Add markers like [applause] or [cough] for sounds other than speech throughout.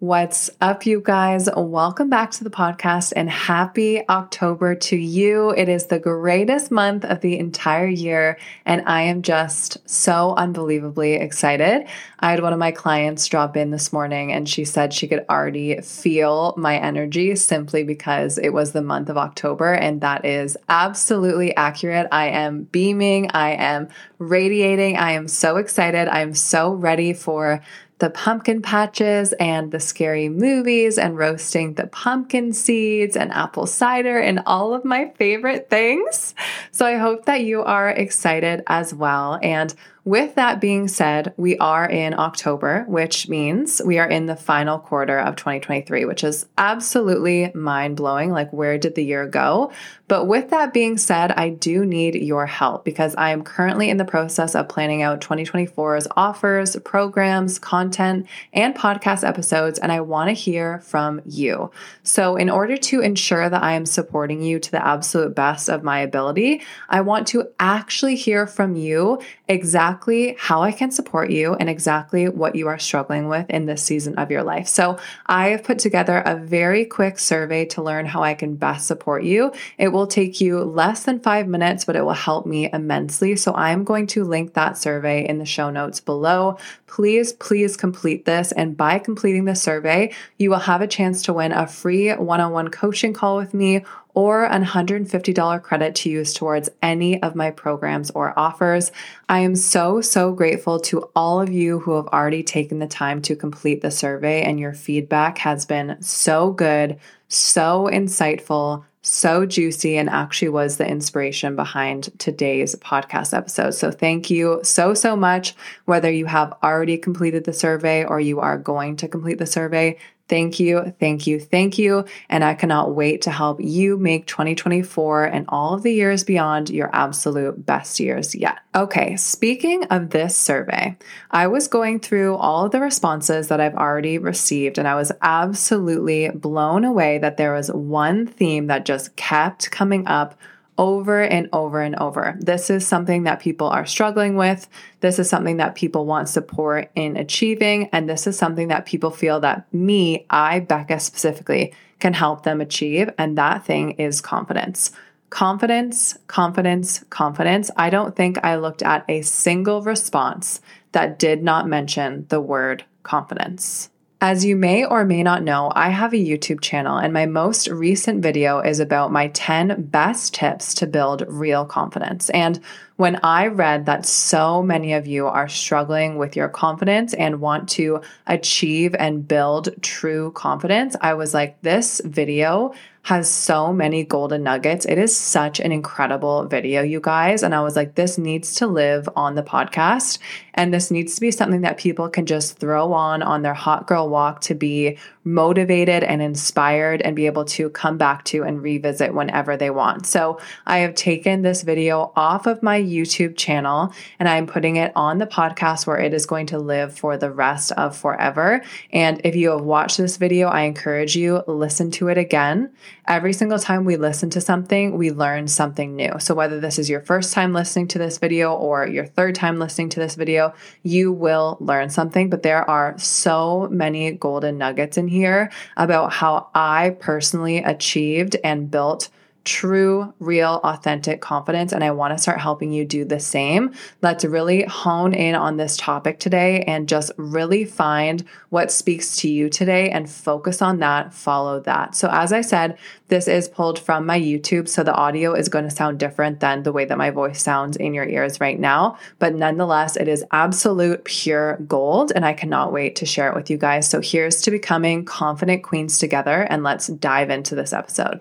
What's up, you guys? Welcome back to the podcast and happy October to you. It is the greatest month of the entire year, and I am just so unbelievably excited. I had one of my clients drop in this morning, and she said she could already feel my energy simply because it was the month of October, and that is absolutely accurate. I am beaming, I am radiating, I am so excited, I am so ready for the pumpkin patches and the scary movies and roasting the pumpkin seeds and apple cider and all of my favorite things. So I hope that you are excited as well. And with that being said, we are in October, which means we are in the final quarter of 2023, which is absolutely mind blowing. Like, where did the year go? But with that being said, I do need your help because I am currently in the process of planning out 2024's offers, programs, content, and podcast episodes, and I want to hear from you. So, in order to ensure that I am supporting you to the absolute best of my ability, I want to actually hear from you exactly how I can support you and exactly what you are struggling with in this season of your life. So, I have put together a very quick survey to learn how I can best support you. It will take you less than five minutes, but it will help me immensely. So, I'm going to link that survey in the show notes below. Please, please complete this. And by completing the survey, you will have a chance to win a free one on one coaching call with me or a $150 credit to use towards any of my programs or offers. I am so, so grateful to all of you who have already taken the time to complete the survey, and your feedback has been so good, so insightful so juicy and actually was the inspiration behind today's podcast episode. So thank you so, so much. Whether you have already completed the survey or you are going to complete the survey, Thank you, thank you, thank you. And I cannot wait to help you make 2024 and all of the years beyond your absolute best years yet. Okay, speaking of this survey, I was going through all of the responses that I've already received, and I was absolutely blown away that there was one theme that just kept coming up over and over and over. This is something that people are struggling with. This is something that people want support in achieving. And this is something that people feel that me, I, Becca specifically, can help them achieve. And that thing is confidence. Confidence, confidence, confidence. I don't think I looked at a single response that did not mention the word confidence. As you may or may not know, I have a YouTube channel, and my most recent video is about my 10 best tips to build real confidence. And when I read that so many of you are struggling with your confidence and want to achieve and build true confidence, I was like, this video has so many golden nuggets. It is such an incredible video, you guys. And I was like, this needs to live on the podcast. And this needs to be something that people can just throw on on their hot girl walk to be motivated and inspired and be able to come back to and revisit whenever they want. So I have taken this video off of my YouTube channel and I'm putting it on the podcast where it is going to live for the rest of forever. And if you have watched this video, I encourage you listen to it again. Every single time we listen to something, we learn something new. So whether this is your first time listening to this video or your third time listening to this video, you will learn something, but there are so many golden nuggets in here about how I personally achieved and built true, real, authentic confidence. And I want to start helping you do the same. Let's really hone in on this topic today and just really find what speaks to you today and focus on that, follow that. So, as I said, this is pulled from my YouTube. So, the audio is going to sound different than the way that my voice sounds in your ears right now. But nonetheless, it is absolute pure gold. And I cannot wait to share it with you guys. So, here's to becoming confident queens together. And let's dive into this episode.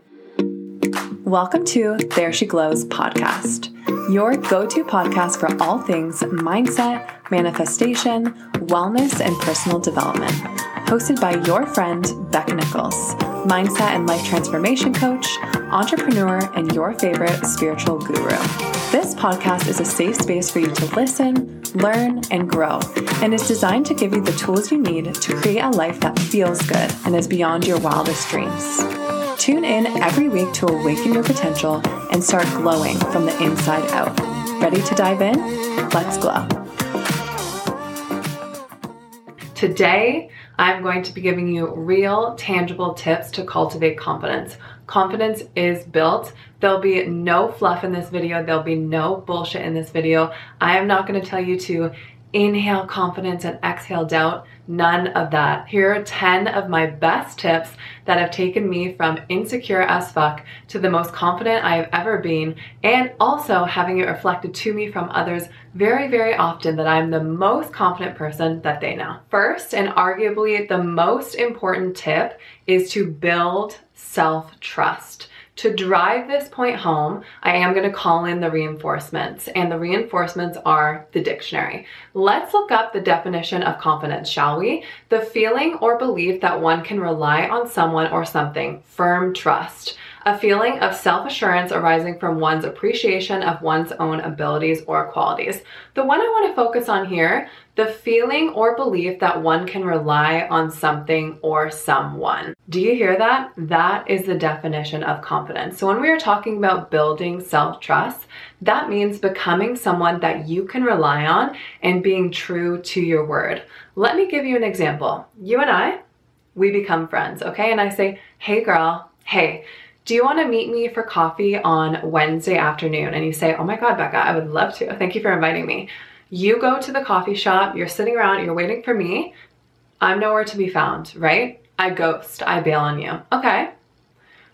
Welcome to There She Glows podcast, your go to podcast for all things mindset, manifestation, wellness, and personal development. Hosted by your friend, Becca Nicholls, mindset and life transformation coach, entrepreneur, and your favorite spiritual guru. This podcast is a safe space for you to listen, learn, and grow, and is designed to give you the tools you need to create a life that feels good and is beyond your wildest dreams. Tune in every week to awaken your potential and start glowing from the inside out. Ready to dive in? Let's glow. Today, I'm going to be giving you real, tangible tips to cultivate confidence. Confidence is built. There'll be no fluff in this video. There'll be no bullshit in this video. I am not going to tell you to inhale confidence and exhale doubt. None of that. Here are 10 of my best tips that have taken me from insecure as fuck to the most confident I have ever been, and also having it reflected to me from others very, very often that I'm the most confident person that they know. First, and arguably the most important tip, is to build self trust. To drive this point home, I am going to call in the reinforcements, and the reinforcements are the dictionary. Let's look up the definition of confidence, shall we? The feeling or belief that one can rely on someone or something, firm trust a feeling of self assurance arising from one's appreciation of one's own abilities or qualities. The one I want to focus on here the feeling or belief that one can rely on something or someone. Do you hear that? That is the definition of confidence. So, when we are talking about building self trust, that means becoming someone that you can rely on and being true to your word. Let me give you an example. You and I, we become friends, okay? And I say, hey girl, hey, do you want to meet me for coffee on Wednesday afternoon? And you say, oh my God, Becca, I would love to. Thank you for inviting me. You go to the coffee shop, you're sitting around, you're waiting for me. I'm nowhere to be found, right? I ghost, I bail on you. Okay.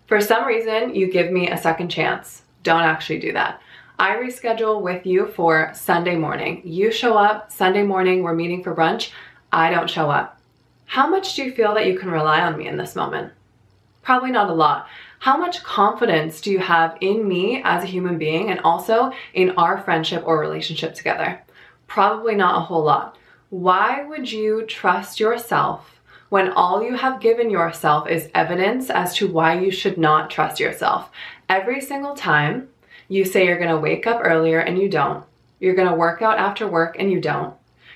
For some reason, you give me a second chance. Don't actually do that. I reschedule with you for Sunday morning. You show up Sunday morning, we're meeting for brunch. I don't show up. How much do you feel that you can rely on me in this moment? Probably not a lot. How much confidence do you have in me as a human being and also in our friendship or relationship together? Probably not a whole lot. Why would you trust yourself when all you have given yourself is evidence as to why you should not trust yourself? Every single time you say you're gonna wake up earlier and you don't, you're gonna work out after work and you don't,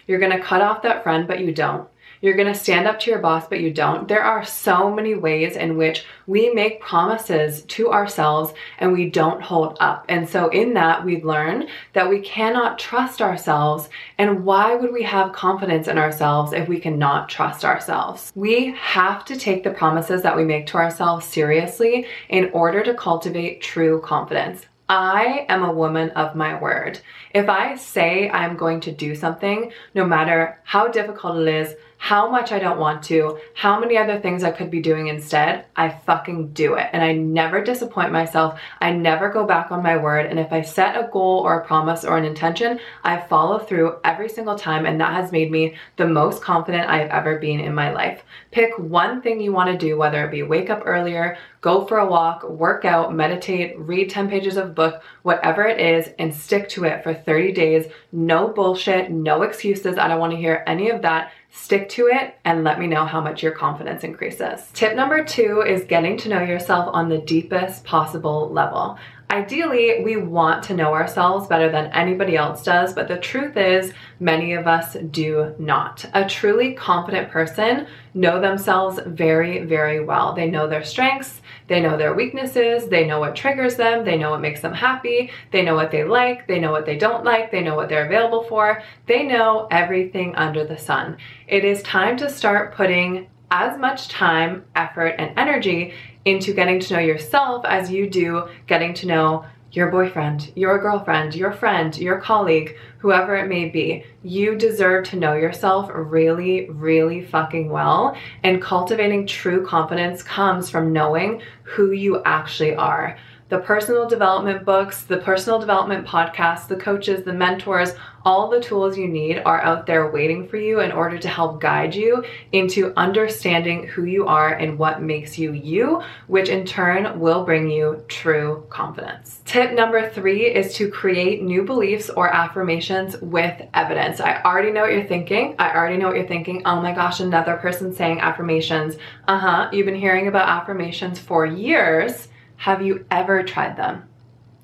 you're gonna cut off that friend but you don't, you're going to stand up to your boss, but you don't. There are so many ways in which we make promises to ourselves and we don't hold up. And so, in that, we learn that we cannot trust ourselves. And why would we have confidence in ourselves if we cannot trust ourselves? We have to take the promises that we make to ourselves seriously in order to cultivate true confidence. I am a woman of my word. If I say I'm going to do something, no matter how difficult it is, how much I don't want to, how many other things I could be doing instead, I fucking do it. And I never disappoint myself. I never go back on my word. And if I set a goal or a promise or an intention, I follow through every single time. And that has made me the most confident I have ever been in my life. Pick one thing you want to do, whether it be wake up earlier, go for a walk, work out, meditate, read 10 pages of book, whatever it is, and stick to it for 30 days. No bullshit, no excuses. I don't want to hear any of that. Stick to it and let me know how much your confidence increases. Tip number two is getting to know yourself on the deepest possible level. Ideally, we want to know ourselves better than anybody else does, but the truth is, many of us do not. A truly confident person know themselves very, very well. They know their strengths, they know their weaknesses, they know what triggers them, they know what makes them happy, they know what they like, they know what they don't like, they know what they're available for, they know everything under the sun. It is time to start putting as much time, effort, and energy into getting to know yourself as you do getting to know your boyfriend, your girlfriend, your friend, your colleague, whoever it may be. You deserve to know yourself really, really fucking well. And cultivating true confidence comes from knowing who you actually are the personal development books, the personal development podcasts, the coaches, the mentors, all the tools you need are out there waiting for you in order to help guide you into understanding who you are and what makes you you, which in turn will bring you true confidence. Tip number three is to create new beliefs or affirmations with evidence. I already know what you're thinking. I already know what you're thinking. Oh my gosh, another person saying affirmations. Uh huh. You've been hearing about affirmations for years have you ever tried them?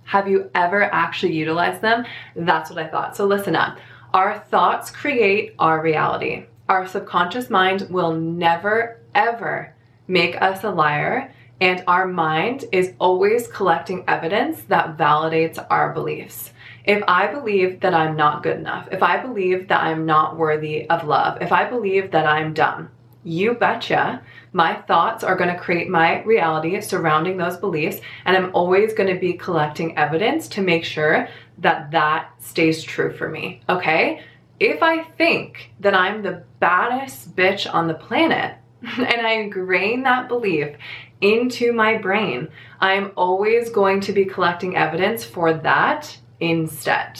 Have you ever actually utilized them? That's what I thought. So listen up. Our thoughts create our reality. Our subconscious mind will never, ever make us a liar, and our mind is always collecting evidence that validates our beliefs. If I believe that I'm not good enough, if I believe that I'm not worthy of love, if I believe that I'm dumb, You betcha. My thoughts are going to create my reality surrounding those beliefs, and I'm always going to be collecting evidence to make sure that that stays true for me. Okay? If I think that I'm the baddest bitch on the planet, [laughs] and I ingrain that belief into my brain, I'm always going to be collecting evidence for that instead.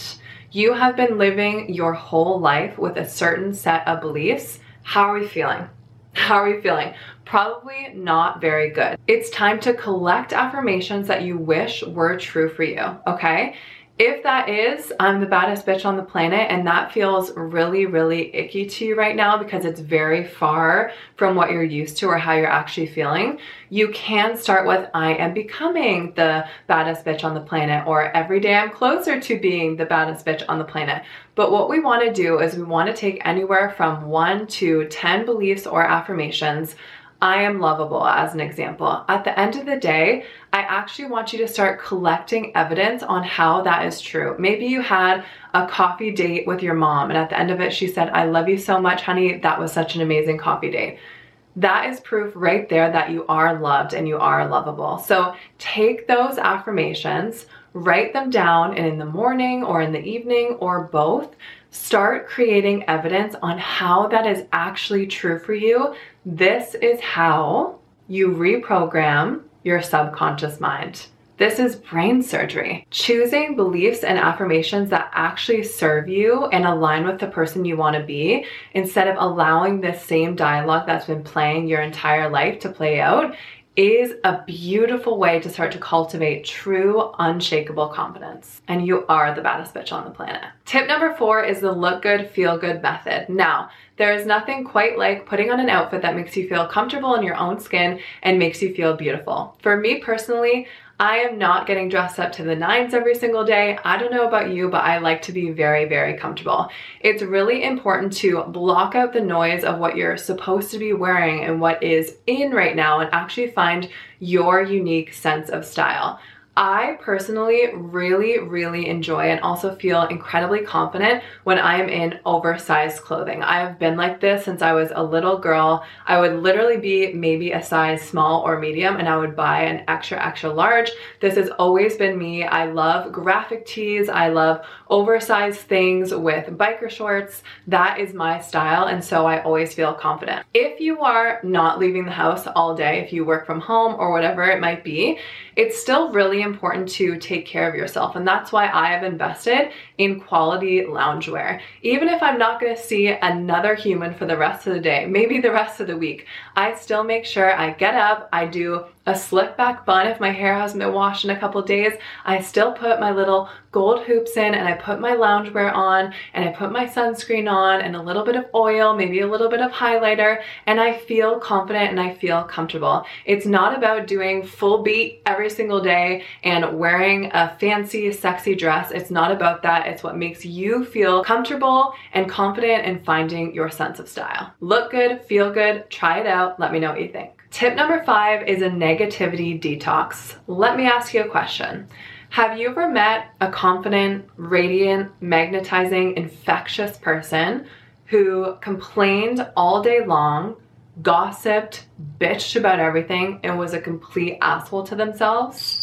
You have been living your whole life with a certain set of beliefs. How are we feeling? [laughs] How are you feeling? Probably not very good. It's time to collect affirmations that you wish were true for you, okay? If that is, I'm the baddest bitch on the planet and that feels really, really icky to you right now because it's very far from what you're used to or how you're actually feeling, you can start with I am becoming the baddest bitch on the planet or every day I'm closer to being the baddest bitch on the planet. But what we want to do is we want to take anywhere from one to 10 beliefs or affirmations I am lovable as an example. At the end of the day, I actually want you to start collecting evidence on how that is true. Maybe you had a coffee date with your mom and at the end of it she said, I love you so much, honey. That was such an amazing coffee date. That is proof right there that you are loved and you are lovable. So take those affirmations, write them down and in the morning or in the evening or both, start creating evidence on how that is actually true for you this is how you reprogram your subconscious mind. This is brain surgery. Choosing beliefs and affirmations that actually serve you and align with the person you want to be instead of allowing this same dialogue that's been playing your entire life to play out is a beautiful way to start to cultivate true, unshakable confidence. And you are the baddest bitch on the planet. Tip number four is the look good, feel good method. Now, there is nothing quite like putting on an outfit that makes you feel comfortable in your own skin and makes you feel beautiful. For me personally, I am not getting dressed up to the nines every single day. I don't know about you, but I like to be very, very comfortable. It's really important to block out the noise of what you're supposed to be wearing and what is in right now and actually find your unique sense of style. I personally really, really enjoy and also feel incredibly confident when I am in oversized clothing. I have been like this since I was a little girl. I would literally be maybe a size small or medium and I would buy an extra, extra large. This has always been me. I love graphic tees. I love oversized things with biker shorts. That is my style and so I always feel confident. If you are not leaving the house all day, if you work from home or whatever it might be, it's still really important to take care of yourself. And that's why I have invested in quality loungewear. Even if I'm not gonna see another human for the rest of the day, maybe the rest of the week, I still make sure I get up, I do a slick back bun if my hair hasn't been washed in a couple days. I still put my little gold hoops in and I put my loungewear on and I put my sunscreen on and a little bit of oil, maybe a little bit of highlighter, and I feel confident and I feel comfortable. It's not about doing full beat every single day and wearing a fancy, sexy dress. It's not about that. It's what makes you feel comfortable and confident in finding your sense of style. Look good, feel good, try it out. Let me know what you think. Tip number five is a negativity detox. Let me ask you a question. Have you ever met a confident, radiant, magnetizing, infectious person who complained all day long, gossiped, bitched about everything, and was a complete asshole to themselves?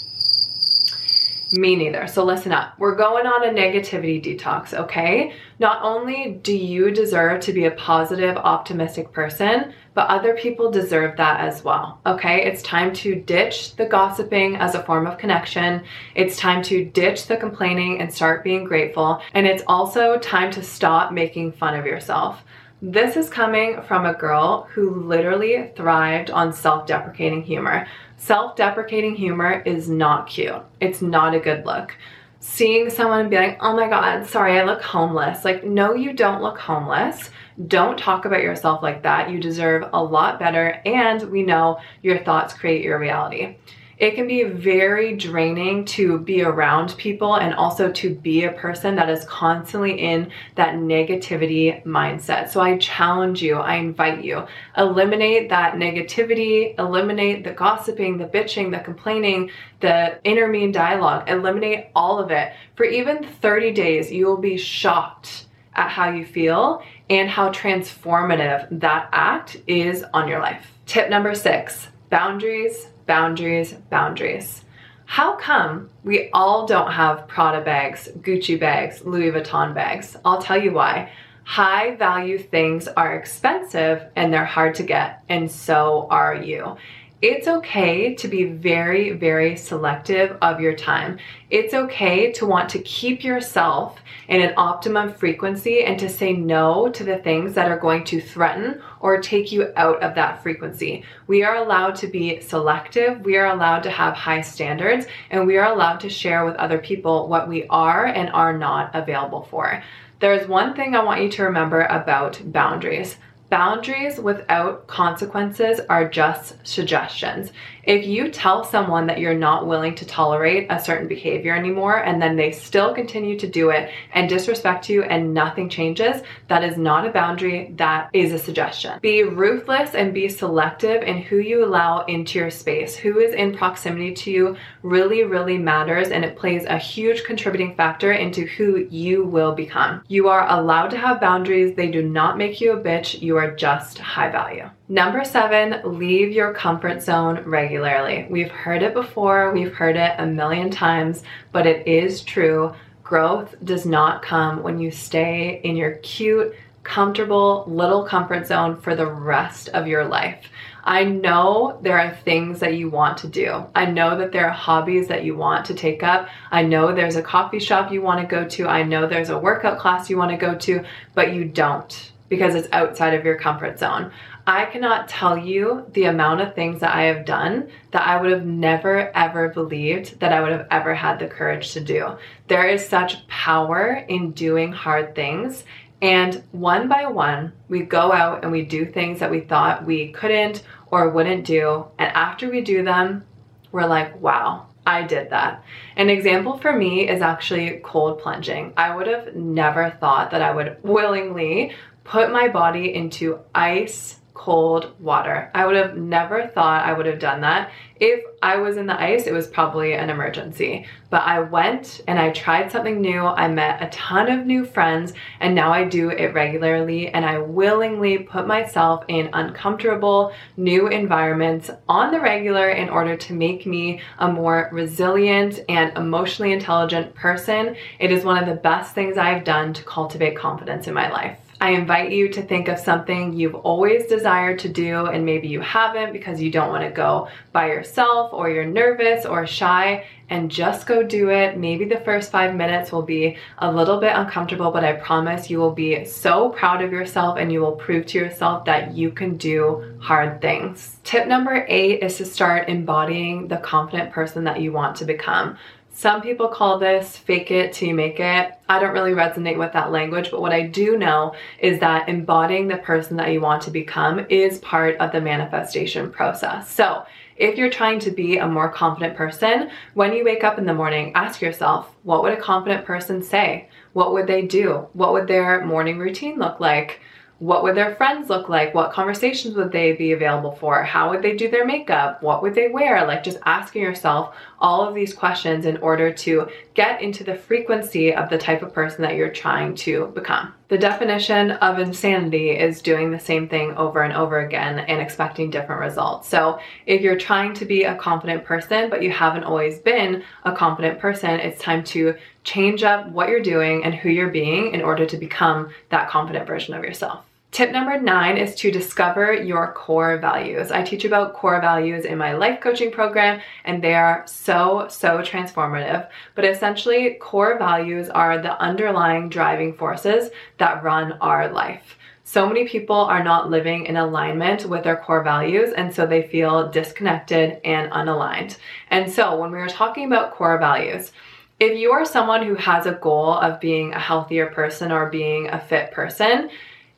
Me neither. So listen up. We're going on a negativity detox, okay? Not only do you deserve to be a positive, optimistic person, but other people deserve that as well, okay? It's time to ditch the gossiping as a form of connection. It's time to ditch the complaining and start being grateful. And it's also time to stop making fun of yourself. This is coming from a girl who literally thrived on self deprecating humor. Self deprecating humor is not cute, it's not a good look. Seeing someone be like, oh my God, sorry, I look homeless. Like, no, you don't look homeless. Don't talk about yourself like that. You deserve a lot better. And we know your thoughts create your reality it can be very draining to be around people and also to be a person that is constantly in that negativity mindset. So I challenge you, I invite you, eliminate that negativity, eliminate the gossiping, the bitching, the complaining, the inner mean dialogue, eliminate all of it. For even 30 days, you will be shocked at how you feel and how transformative that act is on your life. Tip number six boundaries, boundaries, boundaries. How come we all don't have Prada bags, Gucci bags, Louis Vuitton bags? I'll tell you why. High value things are expensive and they're hard to get, and so are you it's okay to be very, very selective of your time. It's okay to want to keep yourself in an optimum frequency and to say no to the things that are going to threaten or take you out of that frequency. We are allowed to be selective, we are allowed to have high standards, and we are allowed to share with other people what we are and are not available for. There's one thing I want you to remember about boundaries. Boundaries without consequences are just suggestions. If you tell someone that you're not willing to tolerate a certain behavior anymore and then they still continue to do it and disrespect you and nothing changes, that is not a boundary, that is a suggestion. Be ruthless and be selective in who you allow into your space. Who is in proximity to you really, really matters and it plays a huge contributing factor into who you will become. You are allowed to have boundaries, they do not make you a bitch, you are just high value. Number seven, leave your comfort zone regularly. We've heard it before, we've heard it a million times, but it is true. Growth does not come when you stay in your cute, comfortable little comfort zone for the rest of your life. I know there are things that you want to do. I know that there are hobbies that you want to take up. I know there's a coffee shop you want to go to. I know there's a workout class you want to go to, but you don't because it's outside of your comfort zone. I cannot tell you the amount of things that I have done that I would have never ever believed that I would have ever had the courage to do. There is such power in doing hard things. And one by one, we go out and we do things that we thought we couldn't or wouldn't do. And after we do them, we're like, wow, I did that. An example for me is actually cold plunging. I would have never thought that I would willingly put my body into ice cold water. I would have never thought I would have done that. If I was in the ice, it was probably an emergency. But I went and I tried something new. I met a ton of new friends, and now I do it regularly. And I willingly put myself in uncomfortable new environments on the regular in order to make me a more resilient and emotionally intelligent person. It is one of the best things I've done to cultivate confidence in my life. I invite you to think of something you've always desired to do and maybe you haven't because you don't want to go by yourself or you're nervous or shy and just go do it. Maybe the first five minutes will be a little bit uncomfortable, but I promise you will be so proud of yourself and you will prove to yourself that you can do hard things. Tip number eight is to start embodying the confident person that you want to become. Some people call this fake it till you make it. I don't really resonate with that language, but what I do know is that embodying the person that you want to become is part of the manifestation process. So, if you're trying to be a more confident person, when you wake up in the morning, ask yourself, what would a confident person say? What would they do? What would their morning routine look like? What would their friends look like? What conversations would they be available for? How would they do their makeup? What would they wear? Like just asking yourself all of these questions in order to get into the frequency of the type of person that you're trying to become. The definition of insanity is doing the same thing over and over again and expecting different results. So, if you're trying to be a confident person, but you haven't always been a confident person, it's time to change up what you're doing and who you're being in order to become that confident version of yourself. Tip number nine is to discover your core values. I teach about core values in my life coaching program, and they are so, so transformative. But essentially, core values are the underlying driving forces that run our life. So many people are not living in alignment with their core values, and so they feel disconnected and unaligned. And so, when we are talking about core values, if you are someone who has a goal of being a healthier person or being a fit person,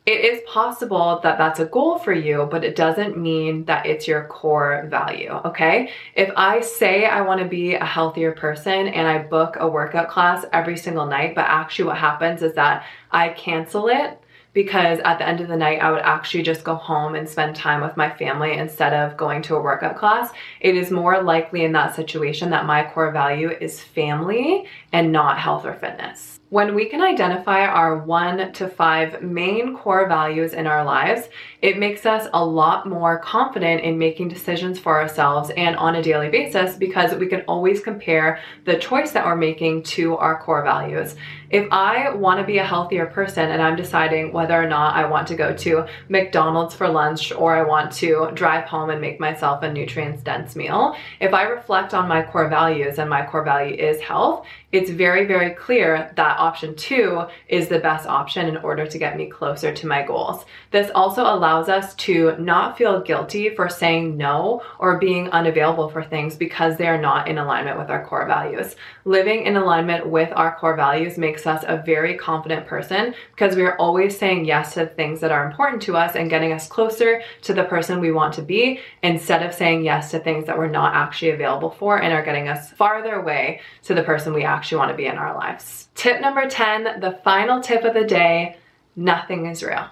it is possible that that's a goal for you, but it doesn't mean that it's your core value, okay? If I say I want to be a healthier person and I book a workout class every single night, but actually what happens is that I cancel it because at the end of the night, I would actually just go home and spend time with my family instead of going to a workout class. It is more likely in that situation that my core value is family and not health or fitness. When we can identify our one to five main core values in our lives, it makes us a lot more confident in making decisions for ourselves and on a daily basis because we can always compare the choice that we're making to our core values. If I want to be a healthier person and I'm deciding whether or not I want to go to McDonald's for lunch or I want to drive home and make myself a nutrients dense meal, if I reflect on my core values and my core value is health, it's very, very clear that option two is the best option in order to get me closer to my goals. This also allows us to not feel guilty for saying no or being unavailable for things because they are not in alignment with our core values. Living in alignment with our core values makes us a very confident person because we are always saying yes to things that are important to us and getting us closer to the person we want to be instead of saying yes to things that we're not actually available for and are getting us farther away to the person we actually want to be in our lives. Tip number 10, the final tip of the day nothing is real.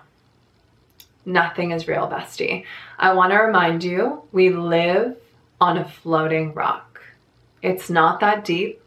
Nothing is real, bestie. I want to remind you we live on a floating rock. It's not that deep,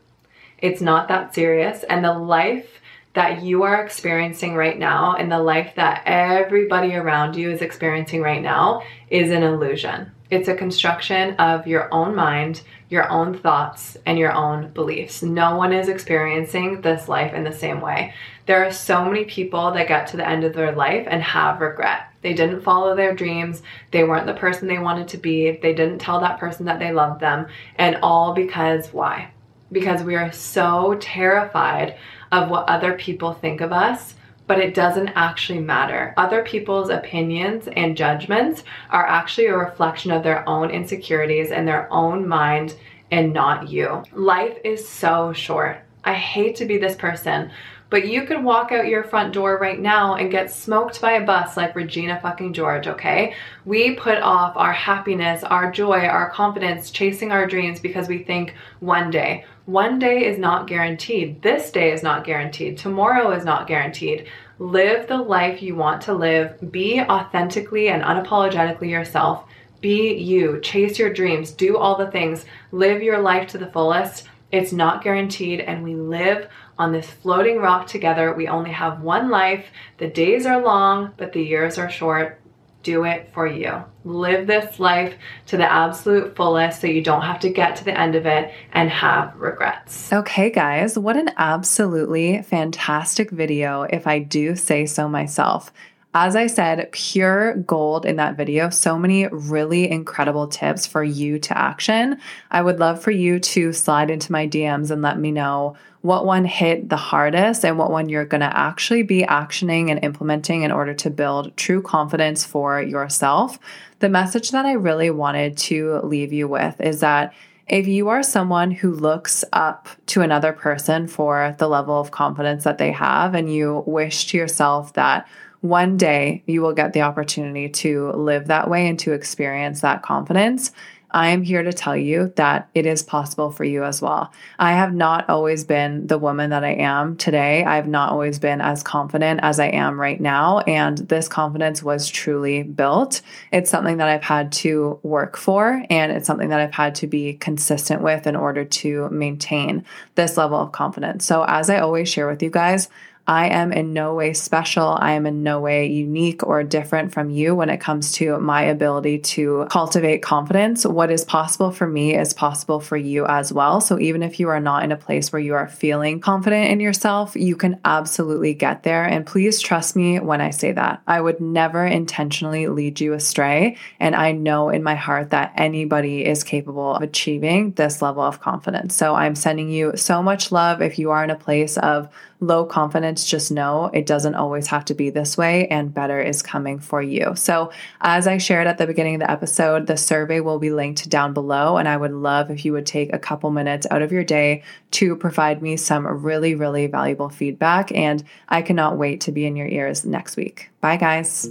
it's not that serious, and the life that you are experiencing right now and the life that everybody around you is experiencing right now is an illusion. It's a construction of your own mind, your own thoughts, and your own beliefs. No one is experiencing this life in the same way. There are so many people that get to the end of their life and have regret. They didn't follow their dreams. They weren't the person they wanted to be. They didn't tell that person that they loved them. And all because why? Because we are so terrified of what other people think of us but it doesn't actually matter. Other people's opinions and judgments are actually a reflection of their own insecurities and their own mind and not you. Life is so short. I hate to be this person, but you could walk out your front door right now and get smoked by a bus like Regina fucking George, okay? We put off our happiness, our joy, our confidence, chasing our dreams because we think one day. One day is not guaranteed. This day is not guaranteed. Tomorrow is not guaranteed. Live the life you want to live. Be authentically and unapologetically yourself. Be you. Chase your dreams. Do all the things. Live your life to the fullest. It's not guaranteed, and we live on this floating rock together. We only have one life. The days are long, but the years are short. Do it for you. Live this life to the absolute fullest so you don't have to get to the end of it and have regrets. Okay, guys, what an absolutely fantastic video, if I do say so myself. As I said, pure gold in that video. So many really incredible tips for you to action. I would love for you to slide into my DMs and let me know what one hit the hardest and what one you're going to actually be actioning and implementing in order to build true confidence for yourself. The message that I really wanted to leave you with is that if you are someone who looks up to another person for the level of confidence that they have, and you wish to yourself that one day you will get the opportunity to live that way and to experience that confidence, I am here to tell you that it is possible for you as well. I have not always been the woman that I am today. I've not always been as confident as I am right now. And this confidence was truly built. It's something that I've had to work for, and it's something that I've had to be consistent with in order to maintain this level of confidence. So, as I always share with you guys, I am in no way special. I am in no way unique or different from you when it comes to my ability to cultivate confidence. What is possible for me is possible for you as well. So even if you are not in a place where you are feeling confident in yourself, you can absolutely get there. And please trust me when I say that. I would never intentionally lead you astray. And I know in my heart that anybody is capable of achieving this level of confidence. So I'm sending you so much love if you are in a place of low confidence, just know it doesn't always have to be this way and better is coming for you. So, as I shared at the beginning of the episode, the survey will be linked down below. And I would love if you would take a couple minutes out of your day to provide me some really, really valuable feedback. And I cannot wait to be in your ears next week. Bye, guys.